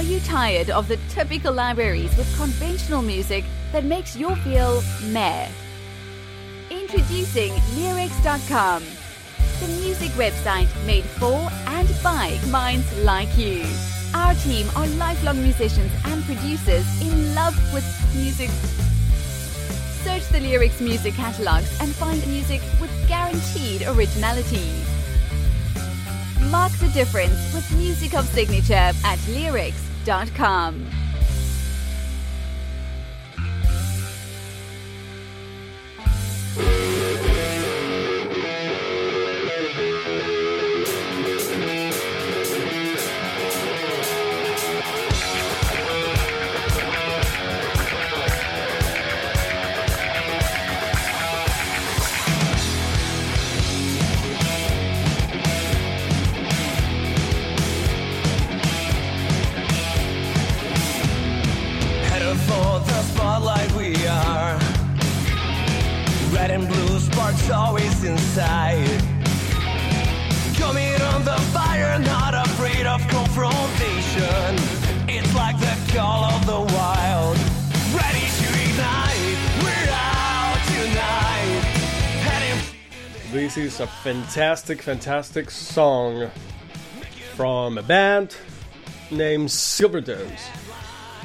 Are you tired of the typical libraries with conventional music that makes you feel meh? Introducing Lyrics.com, the music website made for and by minds like you. Our team are lifelong musicians and producers in love with music. Search the Lyrics music catalogs and find music with guaranteed originality. Mark the difference with music of signature at lyrics.com. Headed a fantastic, fantastic song from a band named Silverdose.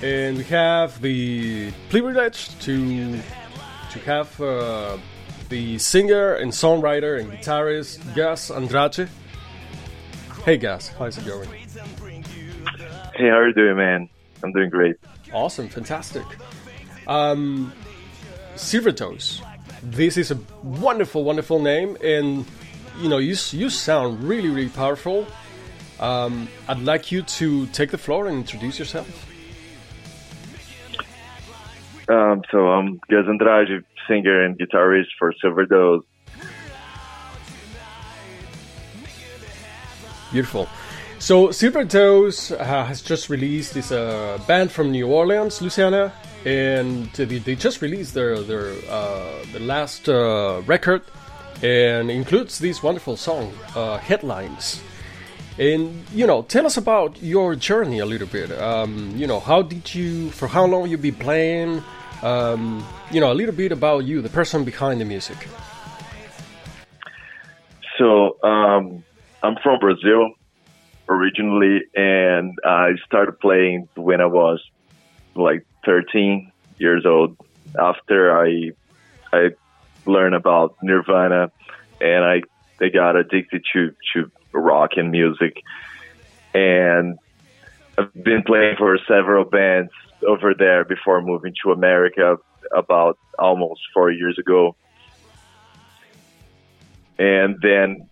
And we have the privilege to to have uh, the singer and songwriter and guitarist Gus Andrade. Hey Gus, how's it going? Hey, how are you doing, man? I'm doing great. Awesome, fantastic. Um, Silverdose. This is a wonderful, wonderful name, and you know you you sound really, really powerful. Um, I'd like you to take the floor and introduce yourself. Um, so I'm Gus Andrade, singer and guitarist for Silver Dose. Beautiful. So Silver Dose uh, has just released this uh, band from New Orleans, Louisiana, and they, they just released their their uh, the last uh, record, and includes this wonderful song, uh, Headlines. And you know, tell us about your journey a little bit. Um, you know, how did you, for how long you been playing? Um, you know, a little bit about you, the person behind the music. So um, I'm from Brazil originally, and I started playing when I was like 13 years old. After I I learned about Nirvana, and I I got addicted to to rock and music, and I've been playing for several bands over there before moving to America about almost four years ago. And then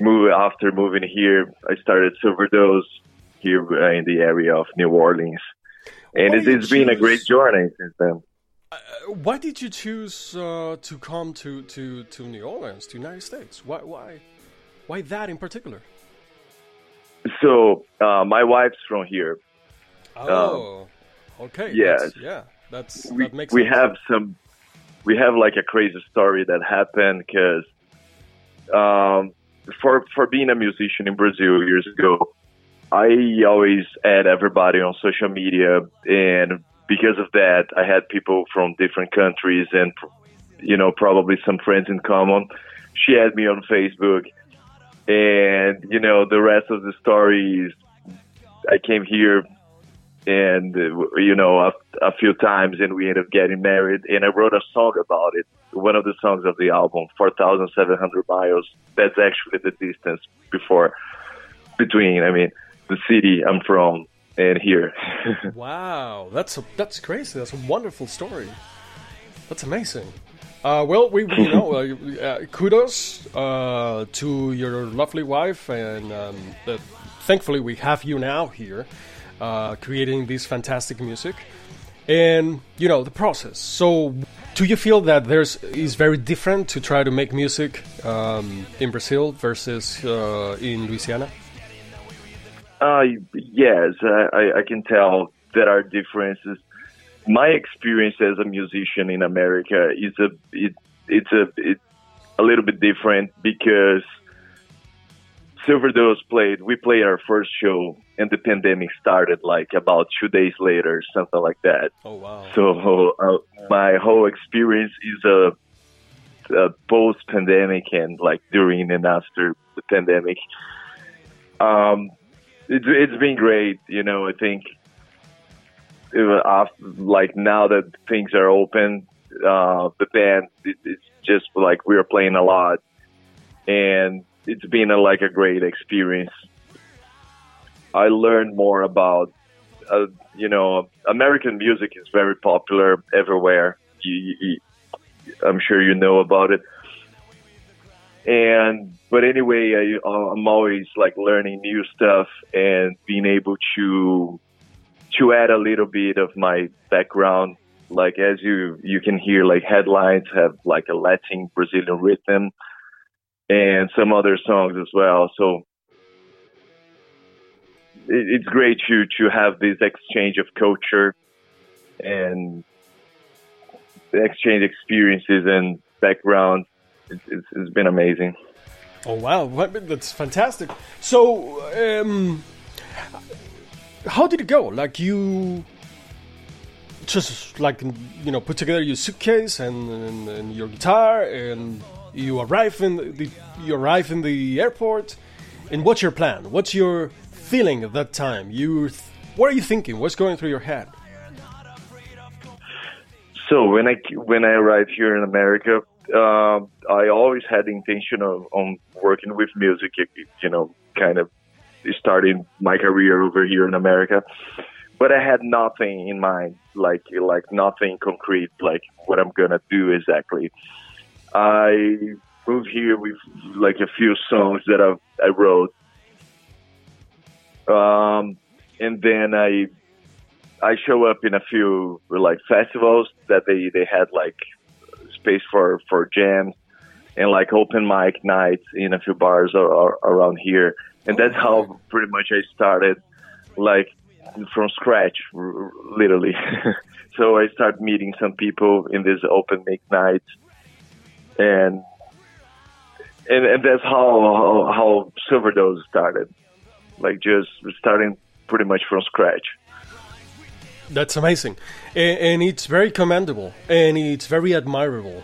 move after moving here, I started Silverdose here in the area of New Orleans. And it, it's been a great journey since then. Why did you choose uh, to come to, to, to New Orleans, to United States? Why why why that in particular? So uh, my wife's from here. Oh, okay. yes. that's- yeah. That's we, that makes we sense. have some we have like a crazy story that happened because um, for for being a musician in Brazil years ago, I always add everybody on social media, and because of that, I had people from different countries and you know probably some friends in common. She had me on Facebook, and you know the rest of the story is I came here and you know a, a few times, and we ended up getting married. And I wrote a song about it. One of the songs of the album, four thousand seven hundred miles. That's actually the distance before between. I mean, the city I'm from and here. wow, that's a, that's crazy. That's a wonderful story. That's amazing. Uh, well, we, you know uh, uh, kudos uh, to your lovely wife, and um, thankfully we have you now here, uh, creating this fantastic music, and you know the process. So, do you feel that there's is very different to try to make music um, in Brazil versus uh, in Louisiana? Uh, yes, I, I can tell there are differences. My experience as a musician in America is a it, it's a it's a little bit different because Silver Dose played. We played our first show, and the pandemic started like about two days later, something like that. Oh wow! So uh, my whole experience is a, a post-pandemic and like during and after the pandemic. Um, it's it's been great. You know, I think after, like now that things are open, uh, the band it, it's just like we are playing a lot, and it's been a, like a great experience. I learned more about, uh, you know, American music is very popular everywhere. You, you, I'm sure you know about it. And but anyway, I, I'm always like learning new stuff and being able to to add a little bit of my background. Like as you you can hear, like headlines have like a Latin Brazilian rhythm and some other songs as well. So it, it's great to to have this exchange of culture and exchange experiences and backgrounds it's, it's, it's been amazing. Oh wow, that's fantastic! So, um, how did it go? Like you just like you know put together your suitcase and, and, and your guitar, and you arrive in the you arrive in the airport. And what's your plan? What's your feeling at that time? You, what are you thinking? What's going through your head? So when I when I arrived here in America, uh, I always had the intention of on working with music. You know, kind of starting my career over here in America, but I had nothing in mind, like like nothing concrete, like what I'm gonna do exactly. I moved here with like a few songs that I I wrote, um, and then I I show up in a few like festivals that they they had like space for for jams and like open mic nights in a few bars or, or around here, and that's how pretty much I started, like from scratch, r- literally. so I started meeting some people in these open mic nights, and and, and that's how, how how Silver Dose started, like just starting pretty much from scratch. That's amazing, and, and, it's very commendable, and it's very admirable,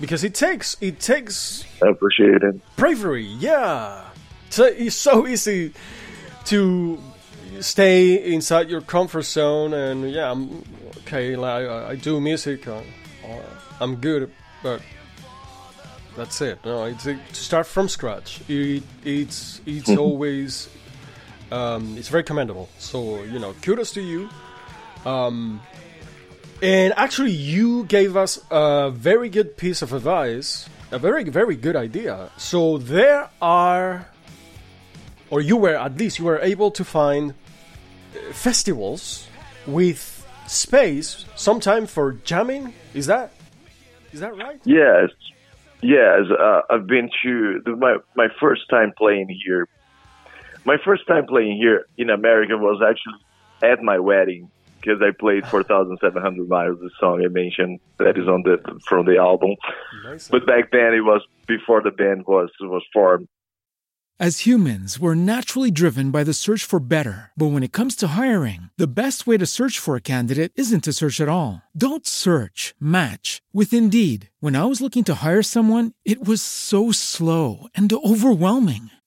because it takes it takes. I appreciate it. Bravery, yeah. So it's so easy to stay inside your comfort zone, and yeah, I'm okay. Like I, I do music, uh, I'm good, but that's it. No, it's to start from scratch. It, it's it's always um, it's very commendable. So you know, kudos to you um, and actually, you gave us a very good piece of advice, a very, very good idea. So there are, or you were at least, you were able to find uh, festivals with space, sometime for jamming. Is that, is that right? Yes, yes. Uh, I've been to the, my my first time playing here. My first time playing here in America was actually at my wedding because I played 4,700 miles, the song I mentioned that is on the from the album. Nice. But back then it was before the band was was formed. As humans, we're naturally driven by the search for better. But when it comes to hiring, the best way to search for a candidate isn't to search at all. Don't search, match with Indeed. When I was looking to hire someone, it was so slow and overwhelming.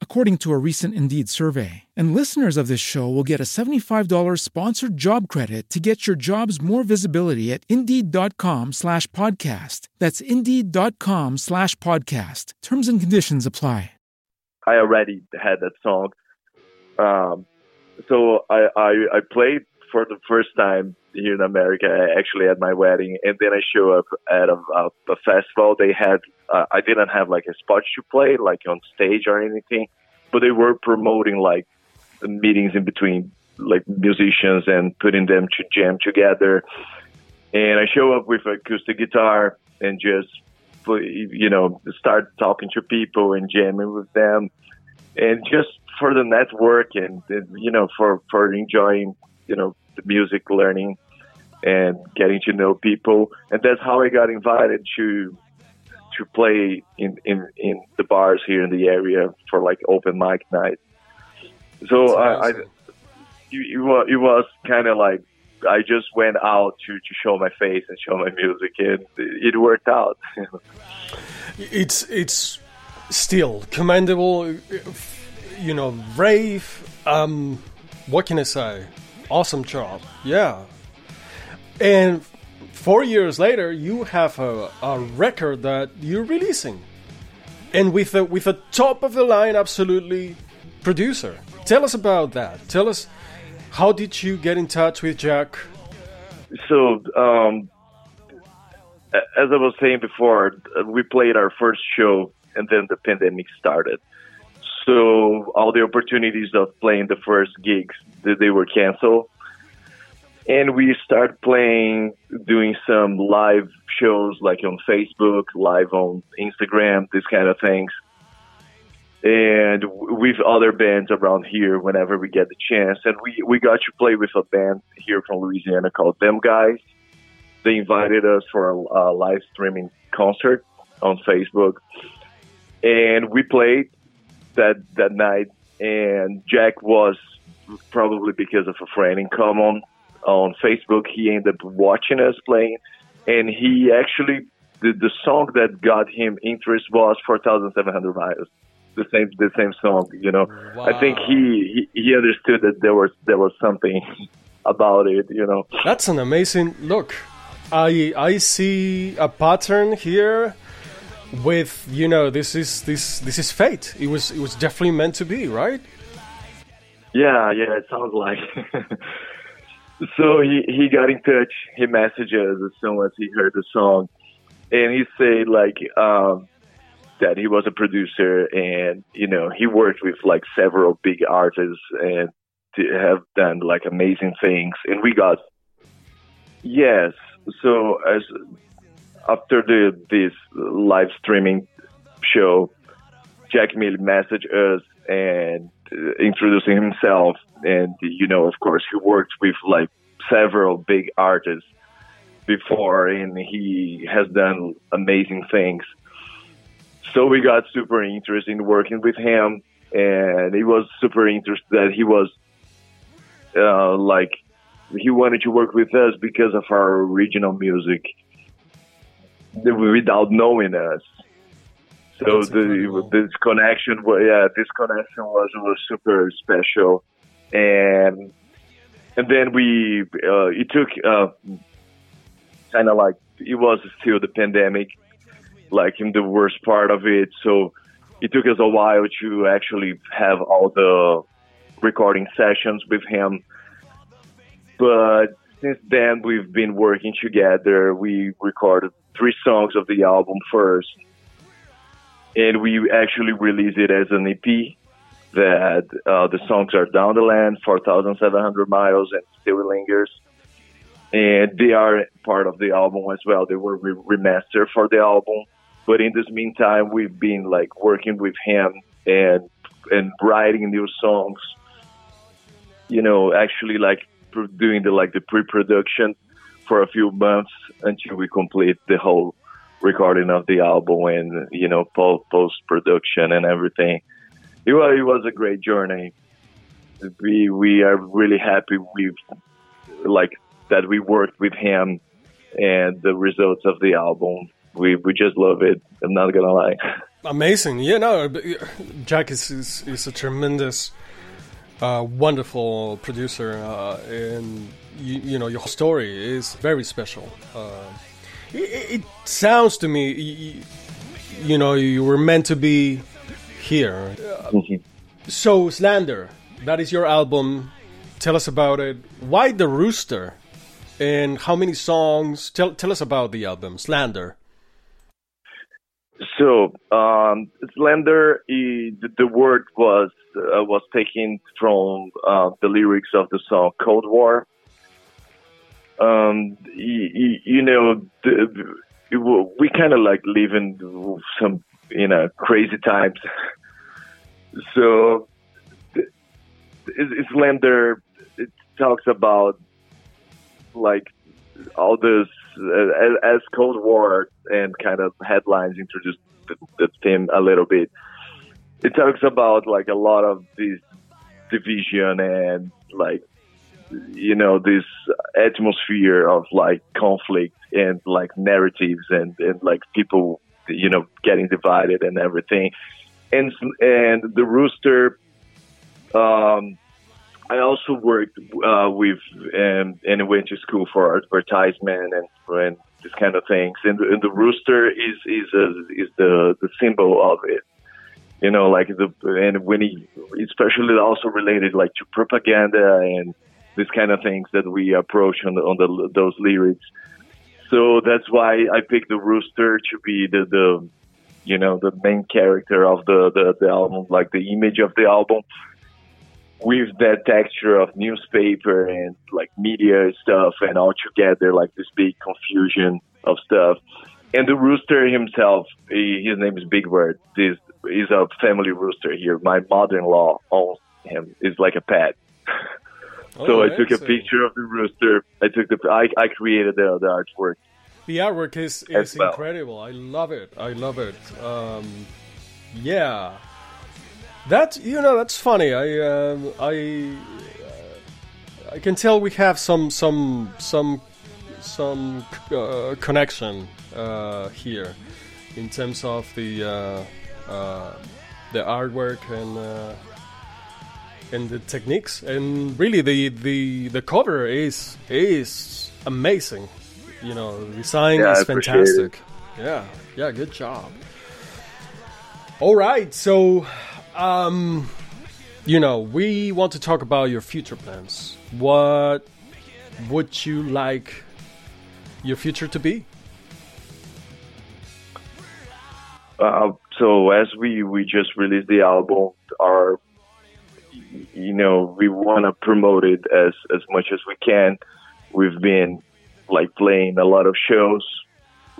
according to a recent Indeed survey. And listeners of this show will get a $75 sponsored job credit to get your jobs more visibility at Indeed.com slash podcast. That's Indeed.com slash podcast. Terms and conditions apply. I already had that song. Um, so I, I, I played for the first time here in America, actually at my wedding, and then I show up at a, a, a festival. They had uh, I didn't have like a spot to play like on stage or anything, but they were promoting like meetings in between like musicians and putting them to jam together. And I show up with acoustic guitar and just you know, start talking to people and jamming with them, and just for the network and, you know for for enjoying you know the music, learning, and getting to know people, and that's how I got invited to to play in in in the bars here in the area for like open mic night. So I, I it, it was it was kind of like I just went out to, to show my face and show my music, and it worked out. it's it's still commendable, you know, Rave. Um, what can I say? Awesome job, yeah. And four years later, you have a, a record that you're releasing, and with a with a top of the line, absolutely producer. Tell us about that. Tell us how did you get in touch with Jack? So, um, as I was saying before, we played our first show and then the pandemic started. So all the opportunities of playing the first gigs, they were canceled. And we started playing, doing some live shows like on Facebook, live on Instagram, these kind of things and with other bands around here whenever we get the chance. And we, we got to play with a band here from Louisiana called Them Guys. They invited us for a, a live streaming concert on Facebook, and we played that that night. And Jack was probably because of a friend in common on Facebook. He ended up watching us playing, and he actually the, the song that got him interest was 4,700 miles the same the same song. You know, wow. I think he, he he understood that there was there was something about it. You know, that's an amazing look. I I see a pattern here with you know this is this this is fate. It was it was definitely meant to be, right? Yeah, yeah, it sounds like. so he he got in touch. He messaged us as soon as he heard the song, and he said like. um that he was a producer and you know he worked with like several big artists and have done like amazing things and we got yes so as after the this live streaming show jack Mill messaged us and uh, introducing himself. And you know of course he worked with like several big artists before and he has done amazing things. So we got super interested in working with him, and he was super interested that he was uh, like he wanted to work with us because of our original music without knowing us. So the, this connection, yeah, this connection was was super special, and and then we uh, it took uh, kind of like it was still the pandemic, like in the worst part of it. So it took us a while to actually have all the recording sessions with him. But since then, we've been working together. We recorded three songs of the album first, and we actually released it as an EP. That uh, the songs are Down the Land, 4,700 Miles, and Still Lingers. And they are part of the album as well. They were re- remastered for the album but in this meantime, we've been like working with him and and writing new songs. You know, actually like doing the like the pre-production for a few months until we complete the whole recording of the album and you know post production and everything. It was it was a great journey. We we are really happy with like that we worked with him and the results of the album. We we just love it. I'm not gonna lie. Amazing, yeah. No, Jack is is, is a tremendous, uh, wonderful producer, uh, and you, you, know your story is very special. Uh, it, it, sounds to me, you, you, know, you were meant to be here. Mm-hmm. So, Slander, that is your album. Tell us about it. Why the Rooster? And how many songs? Tell tell us about the album, Slander. So, um, Slander, the, the word was uh, was taken from uh, the lyrics of the song Cold War. Um, you, you know, the, we kind of like live in some, you know, crazy times. so, Slander, it talks about like all this uh, as Cold War and kind of headlines introduced the, the theme a little bit. It talks about like a lot of this division and like you know this atmosphere of like conflict and like narratives and and like people you know getting divided and everything and and the rooster um I also worked uh, with um, and went to school for advertisement and, and this kind of things. And, and the rooster is is a, is the the symbol of it. You know, like the and when he especially also related like to propaganda and this kind of things that we approach on the on the those lyrics. So that's why I picked the rooster to be the the you know the main character of the the, the album, like the image of the album with that texture of newspaper and like media stuff and all together like this big confusion of stuff. And the rooster himself, he, his name is Big Bird. This is a family rooster here. My mother-in-law owns him. It's like a pet. Oh, so I took a picture of the rooster. I took the I, I created the, the artwork. The artwork is is well. incredible. I love it. I love it. Um, yeah, that you know that's funny. I um, I uh, I can tell we have some some some some uh, connection uh, here in terms of the uh, the artwork and uh, and the techniques and really the the the cover is is amazing. You know, the design yeah, is fantastic. Yeah, yeah, good job. All right, so um, you know, we want to talk about your future plans. What would you like your future to be? Uh, so as we we just released the album, our you know we want to promote it as as much as we can. We've been like playing a lot of shows.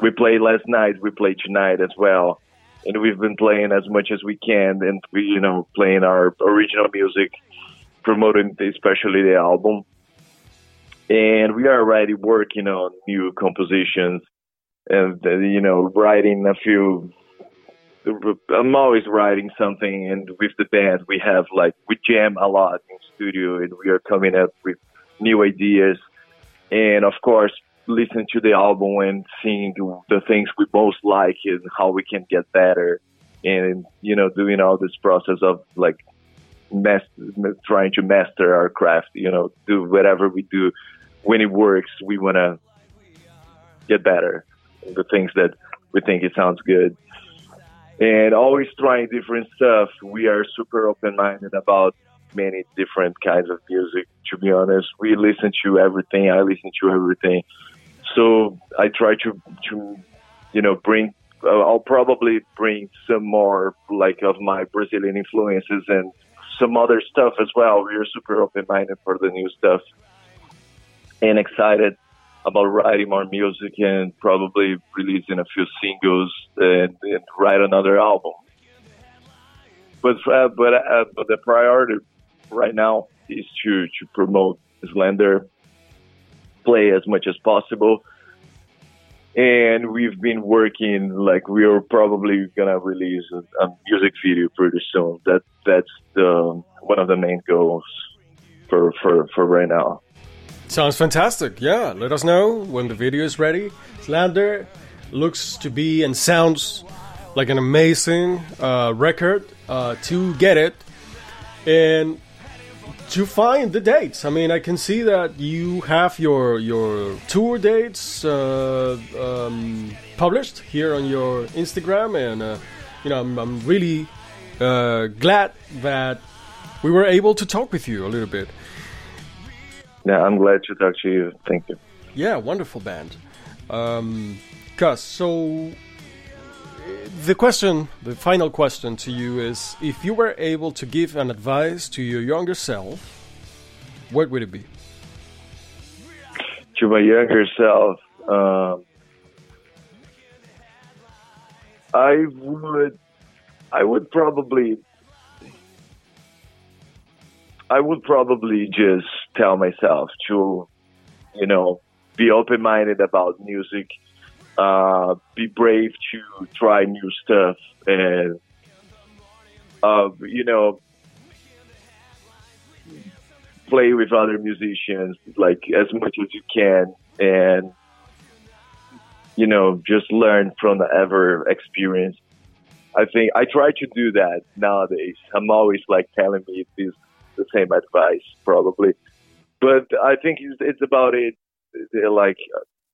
We played last night. We played tonight as well and we've been playing as much as we can, and we, you know, playing our original music, promoting especially the album. And we are already working on new compositions, and you know, writing a few. I'm always writing something, and with the band, we have like we jam a lot in studio, and we are coming up with new ideas. And of course, listening to the album and seeing the things we both like and how we can get better. And you know doing all this process of like master, trying to master our craft you know do whatever we do. When it works we want to get better. The things that we think it sounds good and always trying different stuff. We are super open-minded about many different kinds of music to be honest. We listen to everything. I listen to everything. So I try to to you know bring uh, I'll probably bring some more like of my Brazilian influences and some other stuff as well. We are super open minded for the new stuff and excited about writing more music and probably releasing a few singles and, and write another album. but uh, but uh, but the priority right now is to to promote Slander, play as much as possible, and we've been working like we are probably gonna release a, a music video pretty soon. That that's the one of the main goals for for for right now. Sounds fantastic. Yeah, let us know when the video is ready. Slander looks to be and sounds like an amazing uh, record. Uh, to get it and to find the dates. I mean, I can see that you have your your tour dates uh, um, published here on your Instagram, and uh, you know, I'm, I'm really uh, glad that we were able to talk with you a little bit. Yeah, I'm glad to talk to you. Thank you. Yeah, wonderful band. Um, Gus, so the question, the final question to you is if you were able to give an advice to your younger self, what would it be? To my younger self, um, I would, I would probably, I would probably just tell myself to, you know, be open minded about music uh, be brave to try new stuff and uh, you know play with other musicians like as much as you can and you know just learn from the ever experience. I think i try to do that nowadays. I'm always like telling me this the same advice probably but i think it's, it's about it like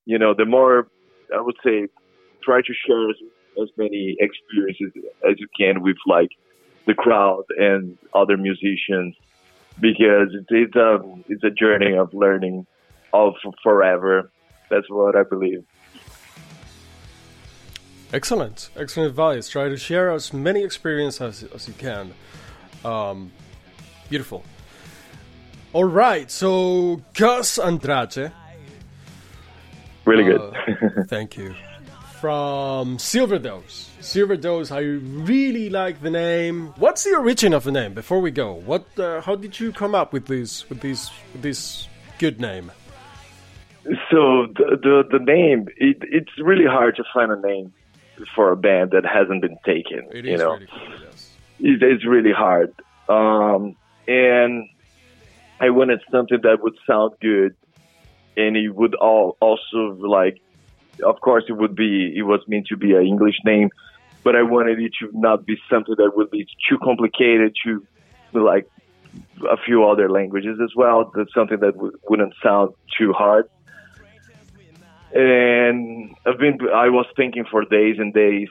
you know the more I would say try to share as, as many experiences as you can with like the crowd and other musicians because it's, it's a it's a journey of learning of forever. That's what I believe. Excellent, excellent advice. Try to share as many experiences as, as you can. Um, beautiful. All right, so Gus Andrade Really good. Uh, thank you. From Silver Dose. Silver Dose, I really like the name. What's the origin of the name? Before we go, what? Uh, how did you come up with this? With this? With this good name? So the the, the name it, it's really hard to find a name for a band that hasn't been taken. It you know, really cool, yes. it, it's really hard. Um, and I wanted something that would sound good and it would all also like, of course, it would be it was meant to be an English name, but I wanted it to not be something that would be too complicated to like a few other languages as well. That's something that w- wouldn't sound too hard. And I've been I was thinking for days and days,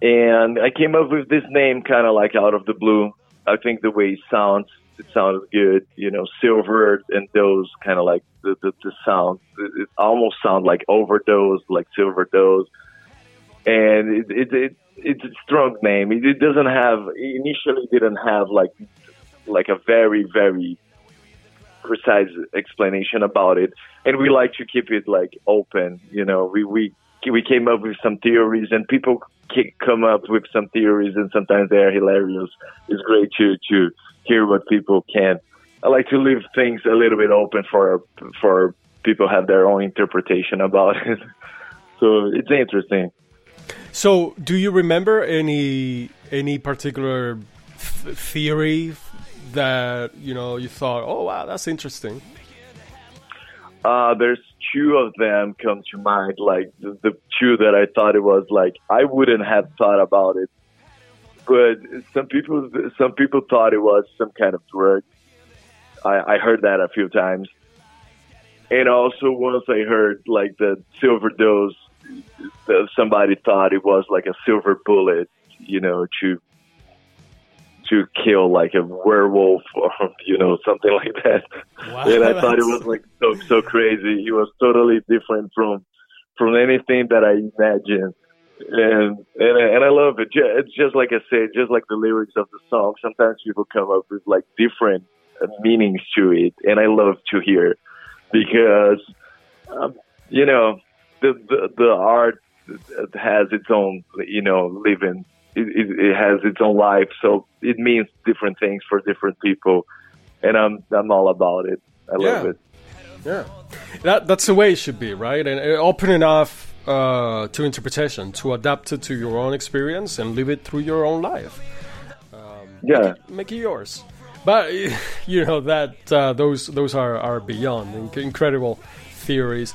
and I came up with this name kind of like out of the blue. I think the way it sounds it sounded good. You know, silver and those kind of like the, the, the sound. It, almost sound like overdose, like silver dose. And it, it, it it's a strong name. It, it doesn't have initially didn't have like like a very very precise explanation about it. And we like to keep it like open. You know, we we we came up with some theories and people come up with some theories and sometimes they're hilarious. It's great to to hear what people can. I like to leave things a little bit open for for people have their own interpretation about it. so it's interesting. So, do you remember any any particular theory that you know you thought, oh wow, that's interesting? Uh, there's two of them come to mind, like the, the two that I thought it was like I wouldn't have thought about it but some people some people thought it was some kind of drug. I, I heard that a few times, and also once I heard like the silver dose, somebody thought it was like a silver bullet, you know, to to kill like a werewolf or you know something like that. Wow, and I thought it was like so so crazy. It was totally different from from anything that I imagined and and and I love it. It's just like I said, just like the lyrics of the song. Sometimes people come up with like different uh, meanings to it, and I love to hear because um, you know the, the the art has its own you know living it, it, it has its own life, so it means different things for different people, and I'm I'm all about it. I Yeah. love it. Yeah, that that's the way it should be, right? And uh, open enough uh, to interpretation, to adapt it to your own experience and live it through your own life. Yeah, Make it yours. But you know that uh, those those are are beyond inc- incredible theories.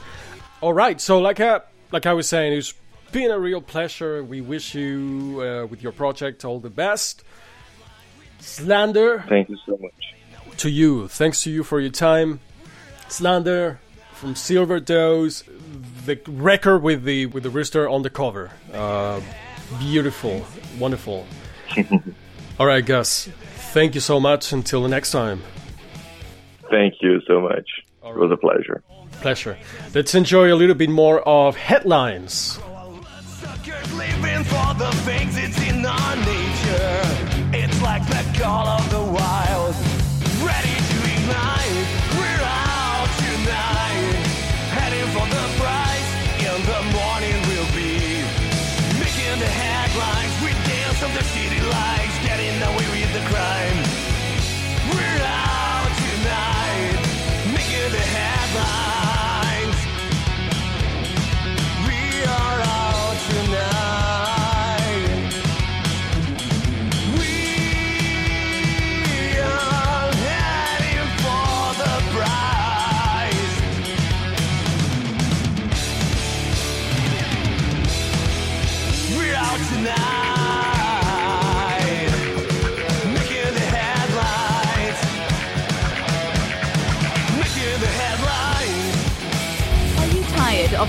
All right, so like I, like I was saying, it's been a real pleasure. We wish you uh, with your project all the best. Slander thank you so much. to you. Thanks to you for your time. Slander from Silver Dose, the record with the with the rooster on the cover. Uh, beautiful, wonderful. All right, Gus. Thank you so much. Until the next time. Thank you so much. It was a pleasure. Pleasure. Let's enjoy a little bit more of headlines. For the things it's in our nature. It's like the call of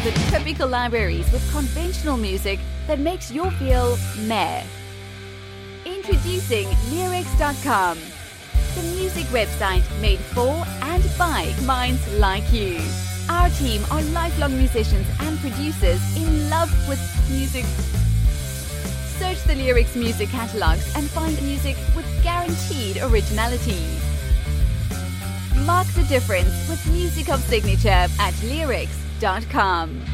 the typical libraries with conventional music that makes you feel meh? Introducing Lyrics.com, the music website made for and by minds like you. Our team are lifelong musicians and producers in love with music. Search the Lyrics music catalogs and find music with guaranteed originality. Mark the difference with music of signature at lyrics.com.